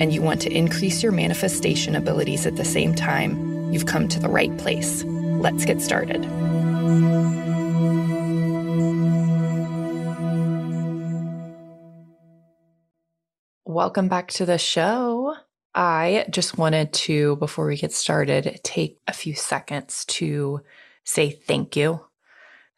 and you want to increase your manifestation abilities at the same time, you've come to the right place. Let's get started. Welcome back to the show. I just wanted to, before we get started, take a few seconds to say thank you.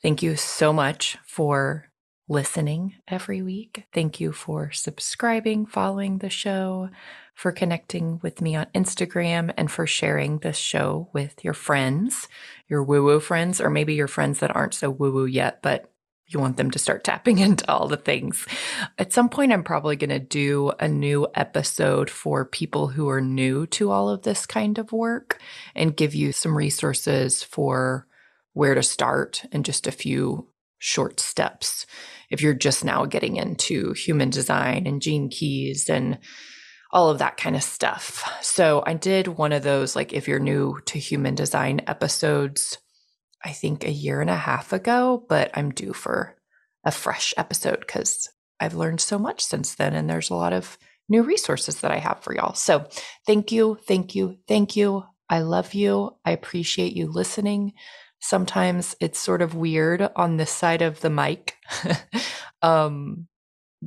Thank you so much for listening every week. Thank you for subscribing, following the show, for connecting with me on Instagram, and for sharing this show with your friends, your woo woo friends, or maybe your friends that aren't so woo woo yet, but you want them to start tapping into all the things. At some point, I'm probably going to do a new episode for people who are new to all of this kind of work and give you some resources for where to start and just a few short steps. If you're just now getting into human design and gene keys and all of that kind of stuff. So I did one of those, like if you're new to human design episodes I think a year and a half ago, but I'm due for a fresh episode because I've learned so much since then. And there's a lot of new resources that I have for y'all. So thank you, thank you, thank you. I love you. I appreciate you listening. Sometimes it's sort of weird on this side of the mic, um,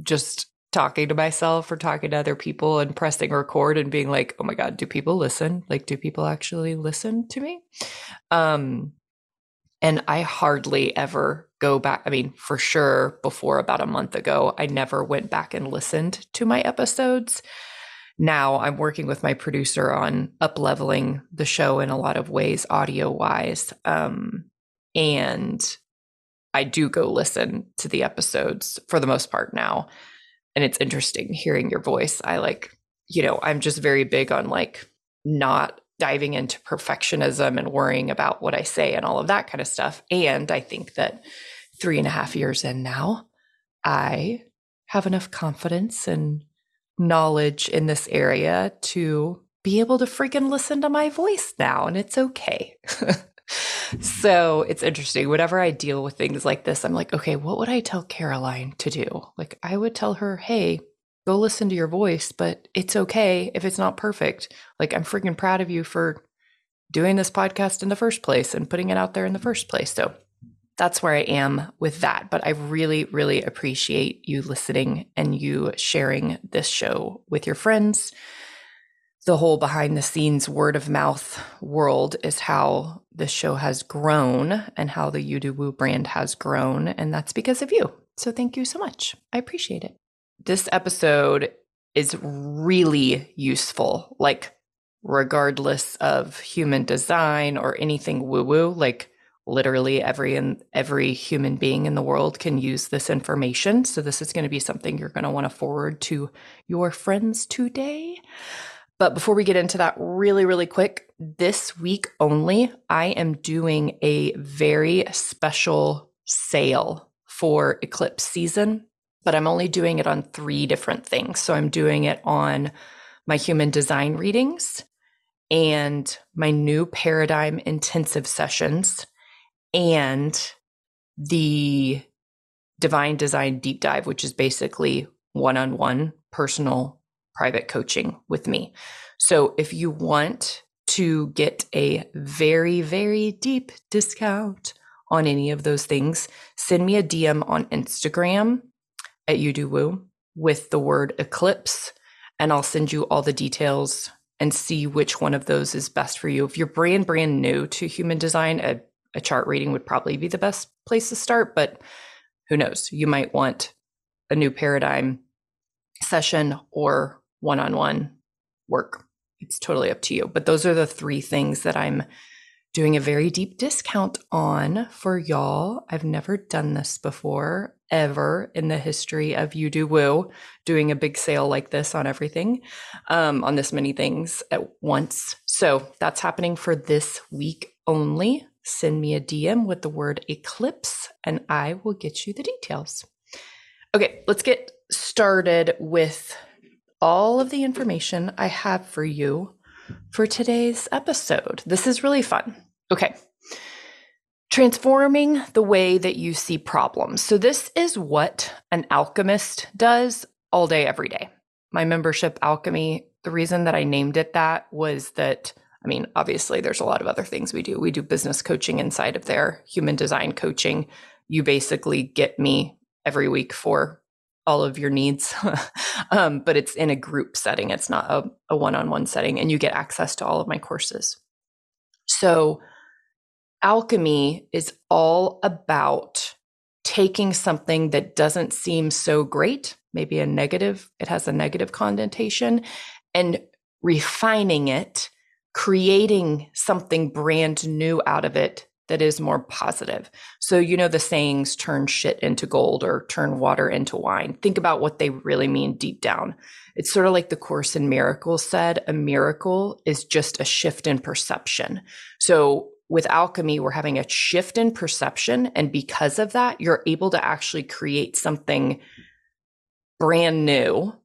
just talking to myself or talking to other people and pressing record and being like, oh my God, do people listen? Like, do people actually listen to me? Um, and I hardly ever go back. I mean, for sure, before about a month ago, I never went back and listened to my episodes. Now I'm working with my producer on up leveling the show in a lot of ways, audio wise. Um, and I do go listen to the episodes for the most part now. And it's interesting hearing your voice. I like, you know, I'm just very big on like not diving into perfectionism and worrying about what I say and all of that kind of stuff. And I think that three and a half years in now, I have enough confidence and knowledge in this area to be able to freaking listen to my voice now, and it's okay. so it's interesting. Whenever I deal with things like this, I'm like, okay, what would I tell Caroline to do? Like, I would tell her, hey, go listen to your voice, but it's okay if it's not perfect. Like, I'm freaking proud of you for doing this podcast in the first place and putting it out there in the first place. So that's where I am with that. But I really, really appreciate you listening and you sharing this show with your friends. The whole behind the scenes word of mouth world is how this show has grown and how the You Woo brand has grown. And that's because of you. So thank you so much. I appreciate it this episode is really useful, like, regardless of human design or anything woo woo, like, literally every and every human being in the world can use this information. So this is going to be something you're going to want to forward to your friends today. But before we get into that really really quick this week only i am doing a very special sale for eclipse season but I'm only doing it on three different things. So I'm doing it on my human design readings and my new paradigm intensive sessions and the divine design deep dive, which is basically one on one personal private coaching with me. So if you want to get a very, very deep discount on any of those things, send me a DM on Instagram at You Do Woo with the word eclipse, and I'll send you all the details and see which one of those is best for you. If you're brand brand new to human design, a, chart reading would probably be the best place to start, but who knows? You might want a new paradigm session or one-on-one work. It's totally up to you. But those are the three things that I'm doing a very deep discount on for y'all. I've never done this before ever in the history of You Do Woo doing a big sale like this on everything, um, on this many things at once. So that's happening for this week only. Send me a DM with the word eclipse and I will get you the details. Okay, let's get started with all of the information I have for you for today's episode. This is really fun. Okay. Transforming the way that you see problems. So, this is what an alchemist does all day, every day. My membership, Alchemy, the reason that I named it that was that, I mean, obviously, there's a lot of other things we do. We do business coaching inside of there, human design coaching. You basically get me every week for all of your needs, um, but it's in a group setting. It's not a, a one-on-one setting, and you get access to all of my courses. So, alchemy is all about taking something that doesn't seem so great, maybe a negative, it has a negative connotation, and refining it, creating something brand new out of it that is more positive. So, you know, the sayings turn shit into gold or turn water into wine. Think about what they really mean deep down. It's sort of like the Course in Miracles said a miracle is just a shift in perception. So, with alchemy, we're having a shift in perception. And because of that, you're able to actually create something brand new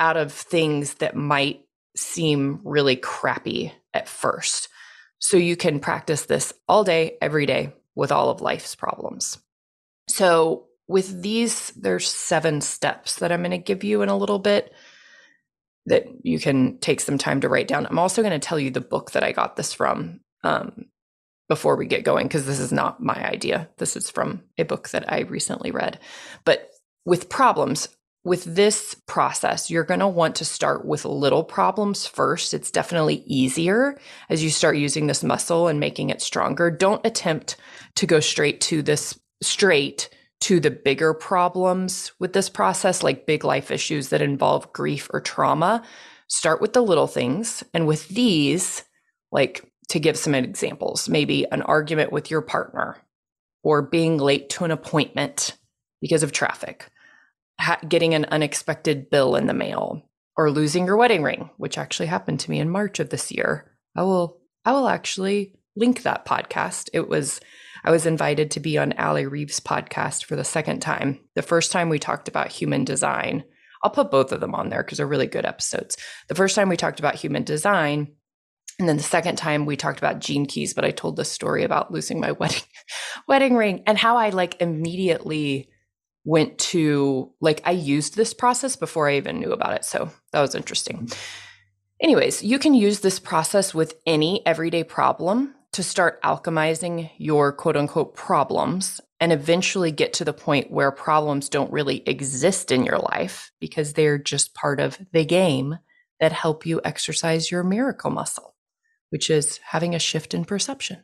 out of things that might seem really crappy at first. So you can practice this all day, every day with all of life's problems. So with these, there's seven steps that I'm going to give you in a little bit that you can take some time to write down. I'm also going to tell you the book that I got this from um, before we get going, because this is not my idea. This is from a book that I recently read. But with problems, with this process, you're going to want to start with little problems first. It's definitely easier as you start using this muscle and making it stronger. Don't attempt to go straight to this straight to the bigger problems with this process, like big life issues that involve grief or trauma. Start with the little things. And with these, like to give some examples, maybe an argument with your partner or being late to an appointment because of traffic ha- getting an unexpected bill in the mail or losing your wedding ring, which actually happened to me in March of this year. I will I will actually link that podcast. It was I was invited to be on Allie Reeves' podcast for the second time. The first time we talked about human design. I'll put both of them on there because they're really good episodes. The first time we talked about human design, and then the second time we talked about gene keys, but I told the story about losing my wedding wedding ring and how I like immediately went to like I used this process before I even knew about it. So that was interesting. Mm-hmm. Anyways, you can use this process with any everyday problem to start alchemizing your quote unquote problems and eventually get to the point where problems don't really exist in your life because they're just part of the game that help you exercise your miracle muscle, which is having a shift in perception.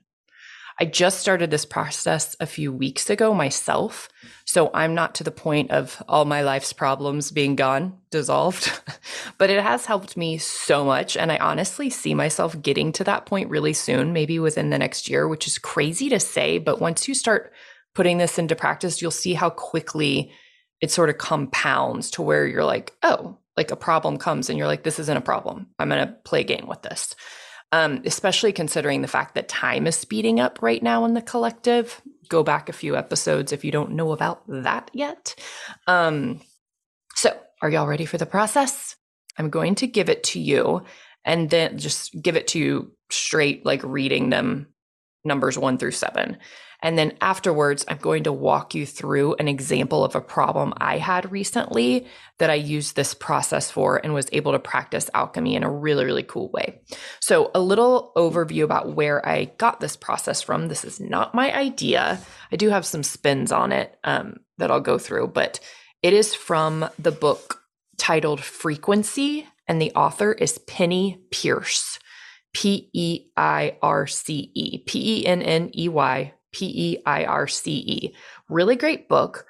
I just started this process a few weeks ago myself. So I'm not to the point of all my life's problems being gone, dissolved, but it has helped me so much. And I honestly see myself getting to that point really soon, maybe within the next year, which is crazy to say. But once you start putting this into practice, you'll see how quickly it sort of compounds to where you're like, oh, like a problem comes and you're like, this isn't a problem. I'm going to play a game with this um, especially considering the fact that time is speeding up right now in the collective. Go back a few episodes if you don't know about that yet. Um, so, are y'all ready for the process? I'm going to give it to you and then just give it to you straight, like reading them numbers one through seven. And then afterwards, I'm going to walk you through an example of a problem I had recently that I used this process for and was able to practice alchemy in a really, really cool way. So, a little overview about where I got this process from. This is not my idea. I do have some spins on it um, that I'll go through, but it is from the book titled Frequency, and the author is Penney Peirce. P E I R C E, P E N N E Y P E I R C E. Really great book.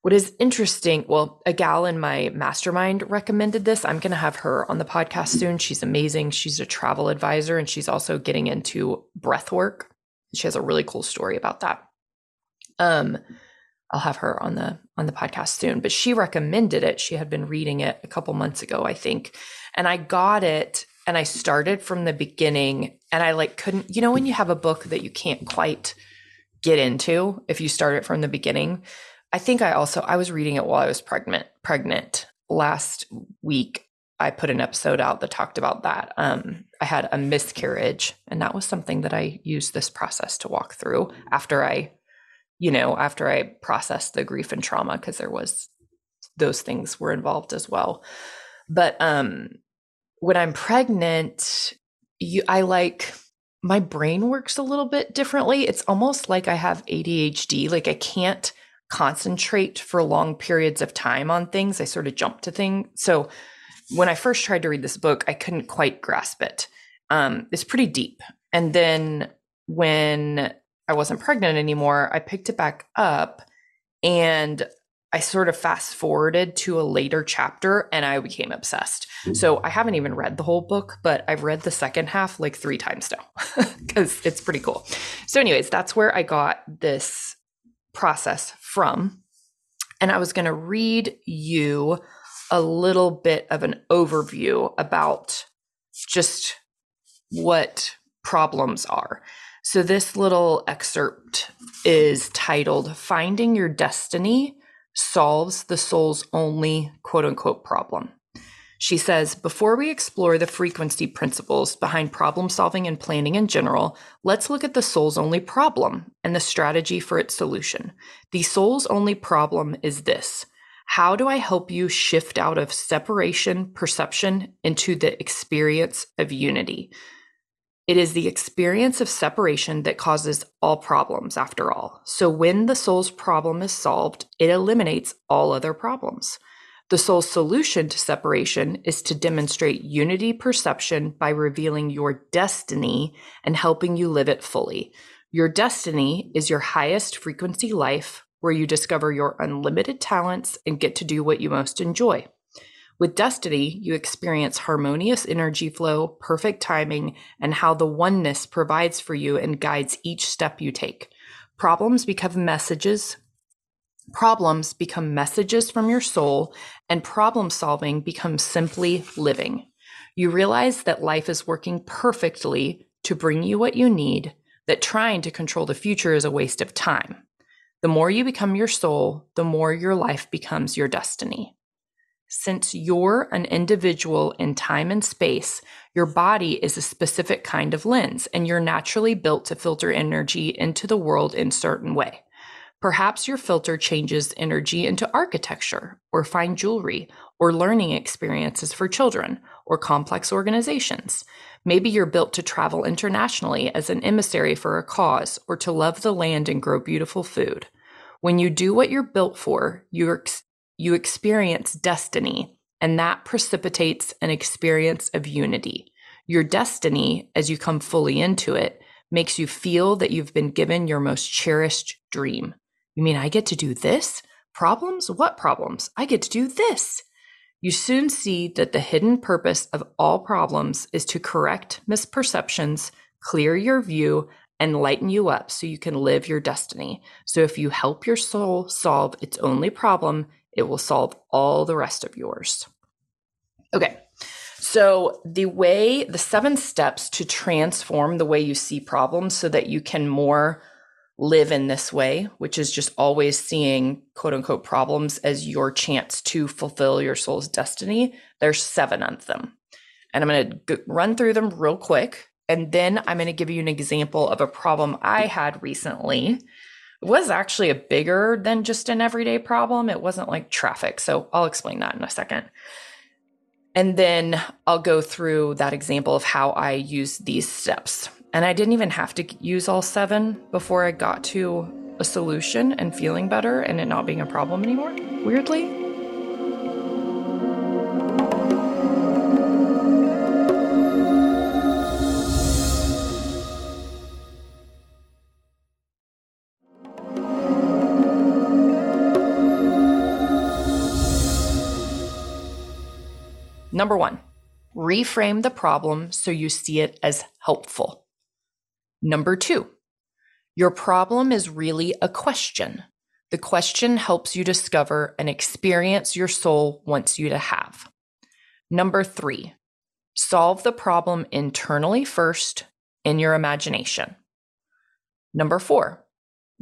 What is interesting, well, a gal in my mastermind recommended this. I'm going to have her on the podcast soon. She's amazing. She's a travel advisor and she's also getting into breath work. She has a really cool story about that. Um, I'll have her on the on the podcast soon. But she recommended it. She had been reading it a couple months ago, I think. And I got it and I started from the beginning and I like couldn't, you know, when you have a book that you can't quite get into if you start it from the beginning. I think I also I was reading it while I was pregnant pregnant last week. I put an episode out that talked about that. Um, I had a miscarriage, and that was something that I used this process to walk through after I, you know, after I processed the grief and trauma because there was those things were involved as well. But um, when I'm pregnant, you, I like my brain works a little bit differently. It's almost like I have ADHD. Like I can't concentrate for long periods of time on things. I sort of jump to things. So when I first tried to read this book, I couldn't quite grasp it. Um, it's pretty deep. And then when I wasn't pregnant anymore, I picked it back up and I sort of fast forwarded to a later chapter and I became obsessed. Mm. So I haven't even read the whole book, but I've read the second half like three times now because it's pretty cool. So, anyways, that's where I got this process from. And I was going to read you a little bit of an overview about just what problems are. So, this little excerpt is titled Finding Your Destiny solves the soul's only quote unquote problem. She says, before we explore the frequency principles behind problem solving and planning in general, let's look at the soul's only problem and the strategy for its solution. The soul's only problem is this How do I help you shift out of separation perception into the experience of unity? It is the experience of separation that causes all problems, after all. So when the soul's problem is solved, it eliminates all other problems. The soul's solution to separation is to demonstrate unity perception by revealing your destiny and helping you live it fully. Your destiny is your highest frequency life where you discover your unlimited talents and get to do what you most enjoy. With Destiny, you experience harmonious energy flow, perfect timing, and how the oneness provides for you and guides each step you take. Problems become messages. Problems become messages from your soul, and problem solving becomes simply living. You realize that life is working perfectly to bring you what you need, that trying to control the future is a waste of time. The more you become your soul, the more your life becomes your destiny. Since you're an individual in time and space, your body is a specific kind of lens, and you're naturally built to filter energy into the world in a certain way. Perhaps your filter changes energy into architecture, or fine jewelry, or learning experiences for children, or complex organizations. Maybe you're built to travel internationally as an emissary for a cause, or to love the land and grow beautiful food. When you do what you're built for, you're you experience destiny, and that precipitates an experience of unity. Your destiny, as you come fully into it, makes you feel that you've been given your most cherished dream. You mean I get to do this? Problems? What problems? I get to do this. You soon see that the hidden purpose of all problems is to correct misperceptions, clear your view, and lighten you up so you can live your destiny. So if you help your soul solve its only problem, it will solve all the rest of yours. Okay. So, the way, the seven steps to transform the way you see problems so that you can more live in this way, which is just always seeing quote unquote problems as your chance to fulfill your soul's destiny. There's seven of them. And I'm going to run through them real quick. And then I'm going to give you an example of a problem I had recently was actually a bigger than just an everyday problem. It wasn't like traffic. So I'll explain that in a second. And then I'll go through that example of how I use these steps. And I didn't even have to use all seven before I got to a solution and feeling better and it not being a problem anymore, weirdly. Number one, reframe the problem so you see it as helpful. Number two, your problem is really a question. The question helps you discover an experience your soul wants you to have. Number three, solve the problem internally first in your imagination. Number four,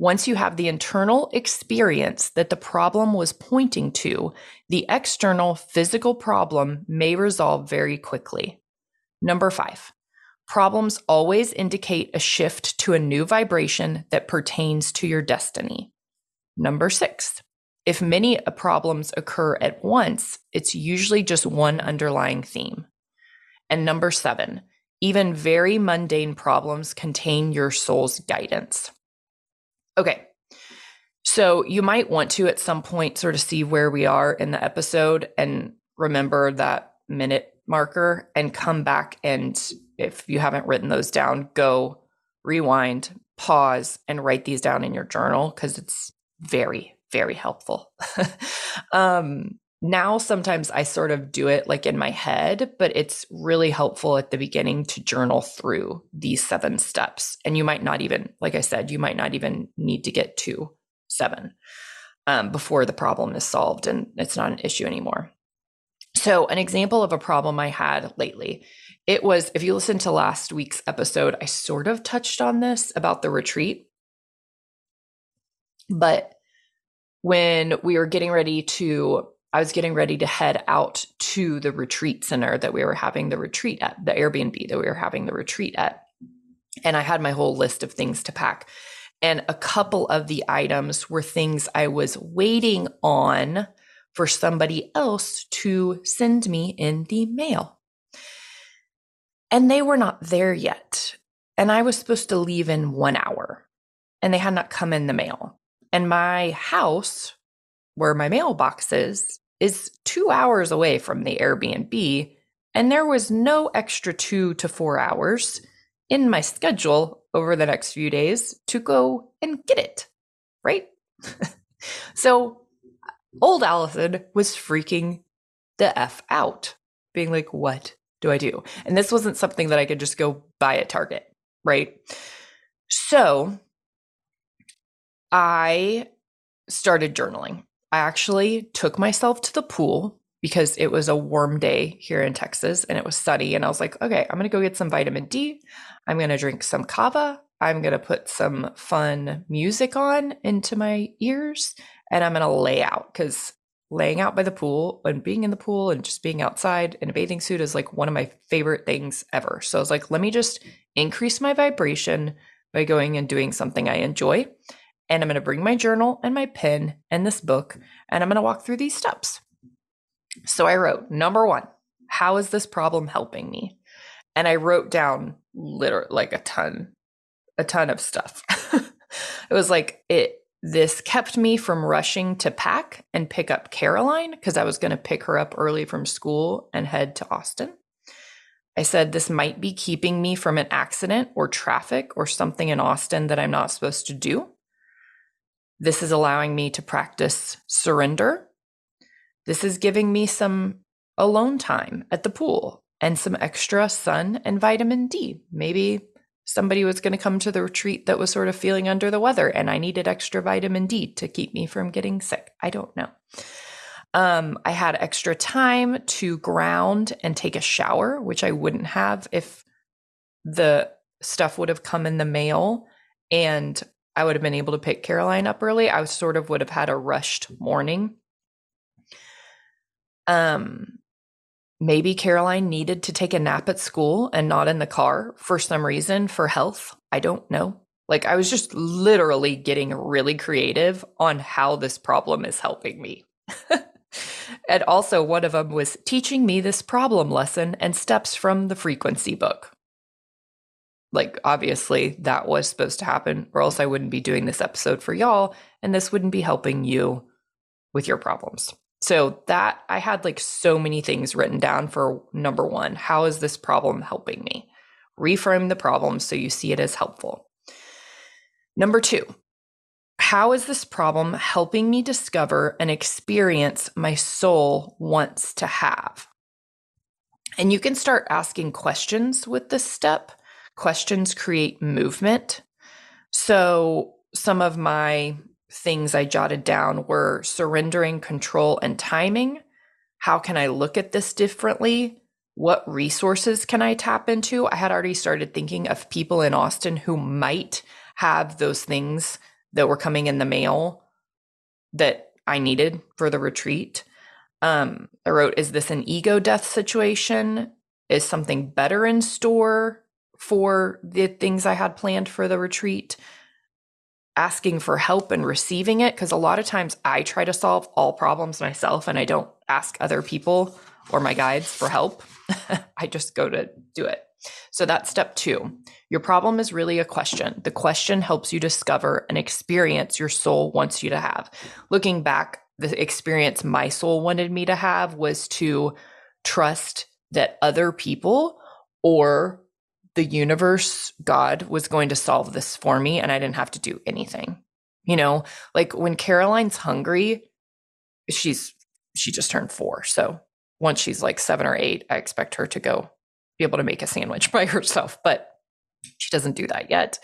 once you have the internal experience that the problem was pointing to, the external physical problem may resolve very quickly. Number five, problems always indicate a shift to a new vibration that pertains to your destiny. Number six, if many problems occur at once, it's usually just one underlying theme. And number seven, even very mundane problems contain your soul's guidance. Okay. So you might want to at some point sort of see where we are in the episode and remember that minute marker and come back and if you haven't written those down, go rewind, pause, and write these down in your journal because it's very, very helpful. um, now sometimes I sort of do it like in my head, but it's really helpful at the beginning to journal through these seven steps. And you might not even, like I said, you might not even need to get to seven um, before the problem is solved and it's not an issue anymore. So, an example of a problem I had lately, it was if you listen to last week's episode, I sort of touched on this about the retreat. But when we were getting ready to I was getting ready to head out to the retreat center that we were having the retreat at, the Airbnb that we were having the retreat at. And I had my whole list of things to pack. And a couple of the items were things I was waiting on for somebody else to send me in the mail. And they were not there yet. And I was supposed to leave in one hour, and they had not come in the mail. And my house where my mailbox is, is two hours away from the Airbnb. And there was no extra two to four hours in my schedule over the next few days to go and get it. Right. so old Allison was freaking the F out, being like, what do I do? And this wasn't something that I could just go buy at Target. Right. So I started journaling. I actually took myself to the pool because it was a warm day here in Texas and it was sunny. And I was like, okay, I'm going to go get some vitamin D. I'm going to drink some kava. I'm going to put some fun music on into my ears and I'm going to lay out because laying out by the pool and being in the pool and just being outside in a bathing suit is like one of my favorite things ever. So I was like, let me just increase my vibration by going and doing something I enjoy and I'm going to bring my journal and my pen and this book, and I'm going to walk through these steps. So I wrote number one, how is this problem helping me? And I wrote down literally like a ton, a ton of stuff. it was like it, this kept me from rushing to pack and pick up Caroline because I was going to pick her up early from school and head to Austin. I said this might be keeping me from an accident or traffic or something in Austin that I'm not supposed to do. This is allowing me to practice surrender. This is giving me some alone time at the pool and some extra sun and vitamin D. Maybe somebody was going to come to the retreat that was sort of feeling under the weather and I needed extra vitamin D to keep me from getting sick. I don't know. Um, I had extra time to ground and take a shower, which I wouldn't have if the stuff would have come in the mail and I would have been able to pick Caroline up early. I sort of would have had a rushed morning. Um, maybe Caroline needed to take a nap at school and not in the car for some reason for health. I don't know. Like I was just literally getting really creative on how this problem is helping me. and also, one of them was teaching me this problem lesson and steps from the frequency book like obviously that was supposed to happen or else I wouldn't be doing this episode for y'all and this wouldn't be helping you with your problems. So that I had like so many things written down for number 1, how is this problem helping me? Reframe the problem so you see it as helpful. Number 2, how is this problem helping me discover an experience my soul wants to have? And you can start asking questions with this step questions create movement. So, some of my things I jotted down were surrendering control and timing. How can I look at this differently? What resources can I tap into? I had already started thinking of people in Austin who might have those things that were coming in the mail that I needed for the retreat. Um, I wrote, Is this an ego death situation? Is something better in store for the things I had planned for the retreat? Asking for help and receiving it. Because a lot of times I try to solve all problems myself and I don't ask other people or my guides for help. I just go to do it. So that's step two. Your problem is really a question. The question helps you discover an experience your soul wants you to have. Looking back, the experience my soul wanted me to have was to trust that other people or the universe, God, was going to solve this for me and I didn't have to do anything. You know, like when Caroline's hungry, she's she just turned four. So once she's like seven or eight, I expect her to go be able to make a sandwich by herself. But she doesn't do that yet.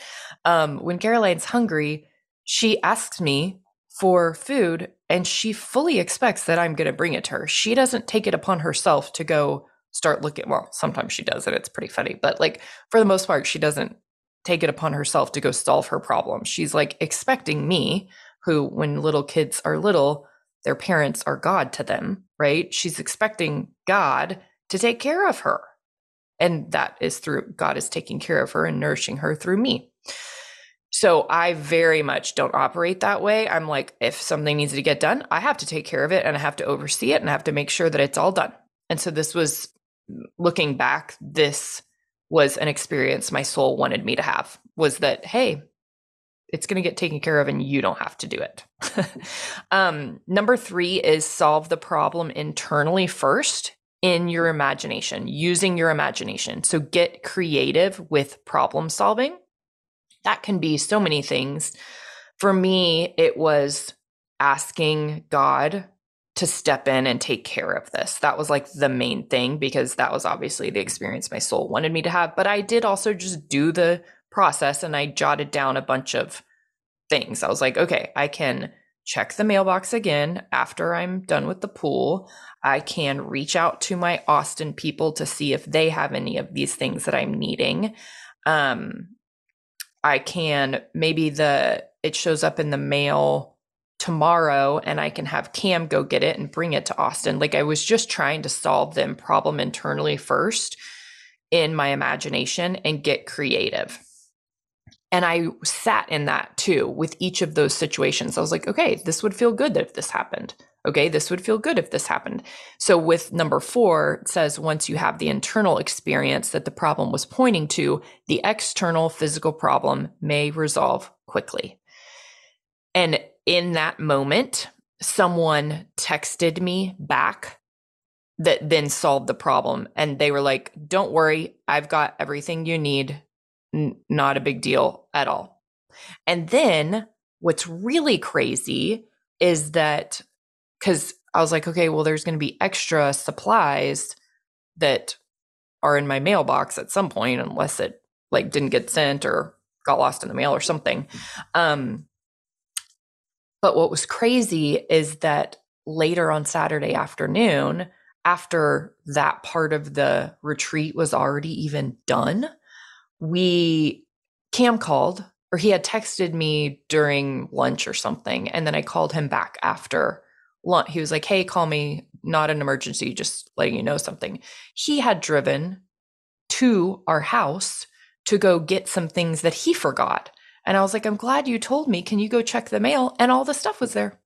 Um, when Caroline's hungry, she asks me for food and she fully expects that I'm going to bring it to her. She doesn't take it upon herself to go start looking. Well, sometimes she does, and it's pretty funny, but like for the most part, she doesn't take it upon herself to go solve her problem. She's like expecting me, who, when little kids are little, their parents are God to them, right? She's expecting God to take care of her. And that is through God is taking care of her and nourishing her through me. So I very much don't operate that way. I'm like, if something needs to get done, I have to take care of it and I have to oversee it and I have to make sure that it's all done. And so this was looking back, this was an experience my soul wanted me to have was that, hey, it's going to get taken care of and you don't have to do it. um, number three is solve the problem internally first in your imagination, using your imagination. So get creative with problem solving. That can be so many things. For me, it was asking God to step in and take care of this. That was like the main thing because that was obviously the experience my soul wanted me to have. But I did also just do the process and I jotted down a bunch of things. I was like, okay, I can check the mailbox again after I'm done with the pool. I can reach out to my Austin people to see if they have any of these things that I'm needing. Um, I can maybe the it shows up in the mail tomorrow and I can have Cam go get it and bring it to Austin. Like I was just trying to solve the problem internally first in my imagination and get creative. And I sat in that too with each of those situations. I was like, okay, this would feel good if this happened. Okay, this would feel good if this happened. So with number four, it says once you have the internal experience that the problem was pointing to, the external physical problem may resolve quickly. And in that moment, someone texted me back that then solved the problem. And they were like, don't worry, I've got everything you need. N- not a big deal at all. And then what's really crazy is that because I was like, okay, well, there's going to be extra supplies that are in my mailbox at some point, unless it like didn't get sent or got lost in the mail or something. Um, but what was crazy is that later on Saturday afternoon, after that part of the retreat was already even done, we Cam called or he had texted me during lunch or something. And then I called him back after lunch. He was like, Hey, call me, not an emergency, just letting you know something. He had driven to our house to go get some things that he forgot. And I was like, I'm glad you told me. Can you go check the mail? And all the stuff was there.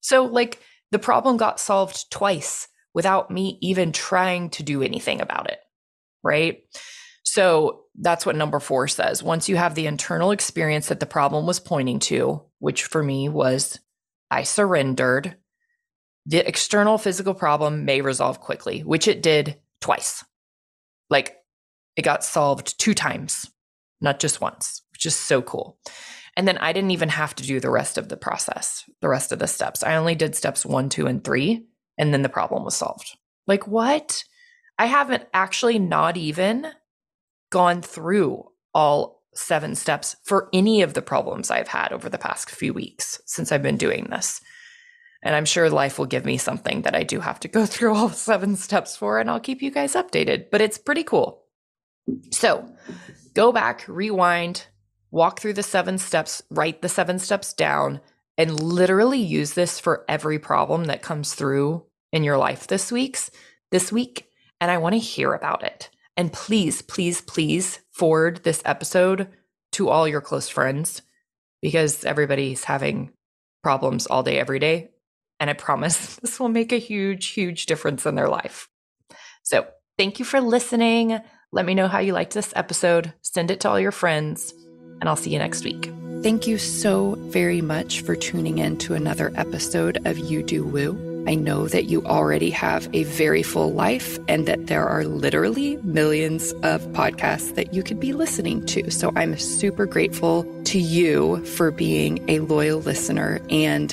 So, like, the problem got solved twice without me even trying to do anything about it. Right. So that's what number four says. Once you have the internal experience that the problem was pointing to, which for me was I surrendered, the external physical problem may resolve quickly, which it did twice. Like it got solved two times, not just once, is so cool. And then I didn't even have to do the rest of the process, the rest of the steps. I only did steps one, two, and three, and then the problem was solved. Like, what? I haven't actually not even gone through all seven steps for any of the problems I've had over the past few weeks since I've been doing this. And I'm sure life will give me something that I do have to go through all seven steps for, and I'll keep you guys updated. But it's pretty cool. So go back, rewind, walk through the seven steps, write the seven steps down, and literally use this for every problem that comes through in your life this week's this week. And I want to hear about it. And please, please, please forward this episode to all your close friends because everybody's having problems all day, every day. And I promise this will make a huge, huge difference in their life. So thank you for listening. Let me know how you liked this episode. Send it to all your friends, and I'll see you next week. Thank you so very much for tuning in to another episode of You Do Woo. I know that you already have a very full life and that there are literally millions of podcasts that you could be listening to. So I'm super grateful to you for being a loyal listener. And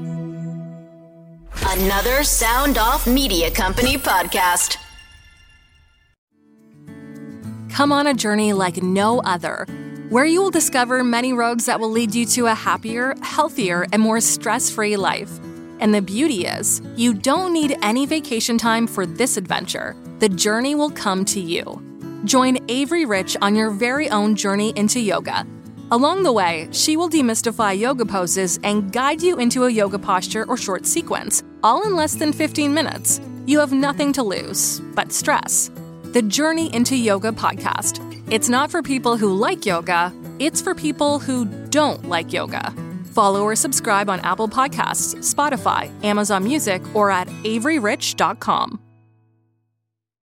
Another Sound Off Media Company podcast. Come on a journey like no other where you will discover many roads that will lead you to a happier, healthier, and more stress free life. And the beauty is, you don't need any vacation time for this adventure. The journey will come to you. Join Avery Rich on your very own journey into yoga. Along the way, she will demystify yoga poses and guide you into a yoga posture or short sequence, all in less than 15 minutes. You have nothing to lose but stress. The Journey into Yoga podcast it's not for people who like yoga, it's for people who don't like yoga. Follow or subscribe on Apple Podcasts, Spotify, Amazon Music, or at averyrich.com.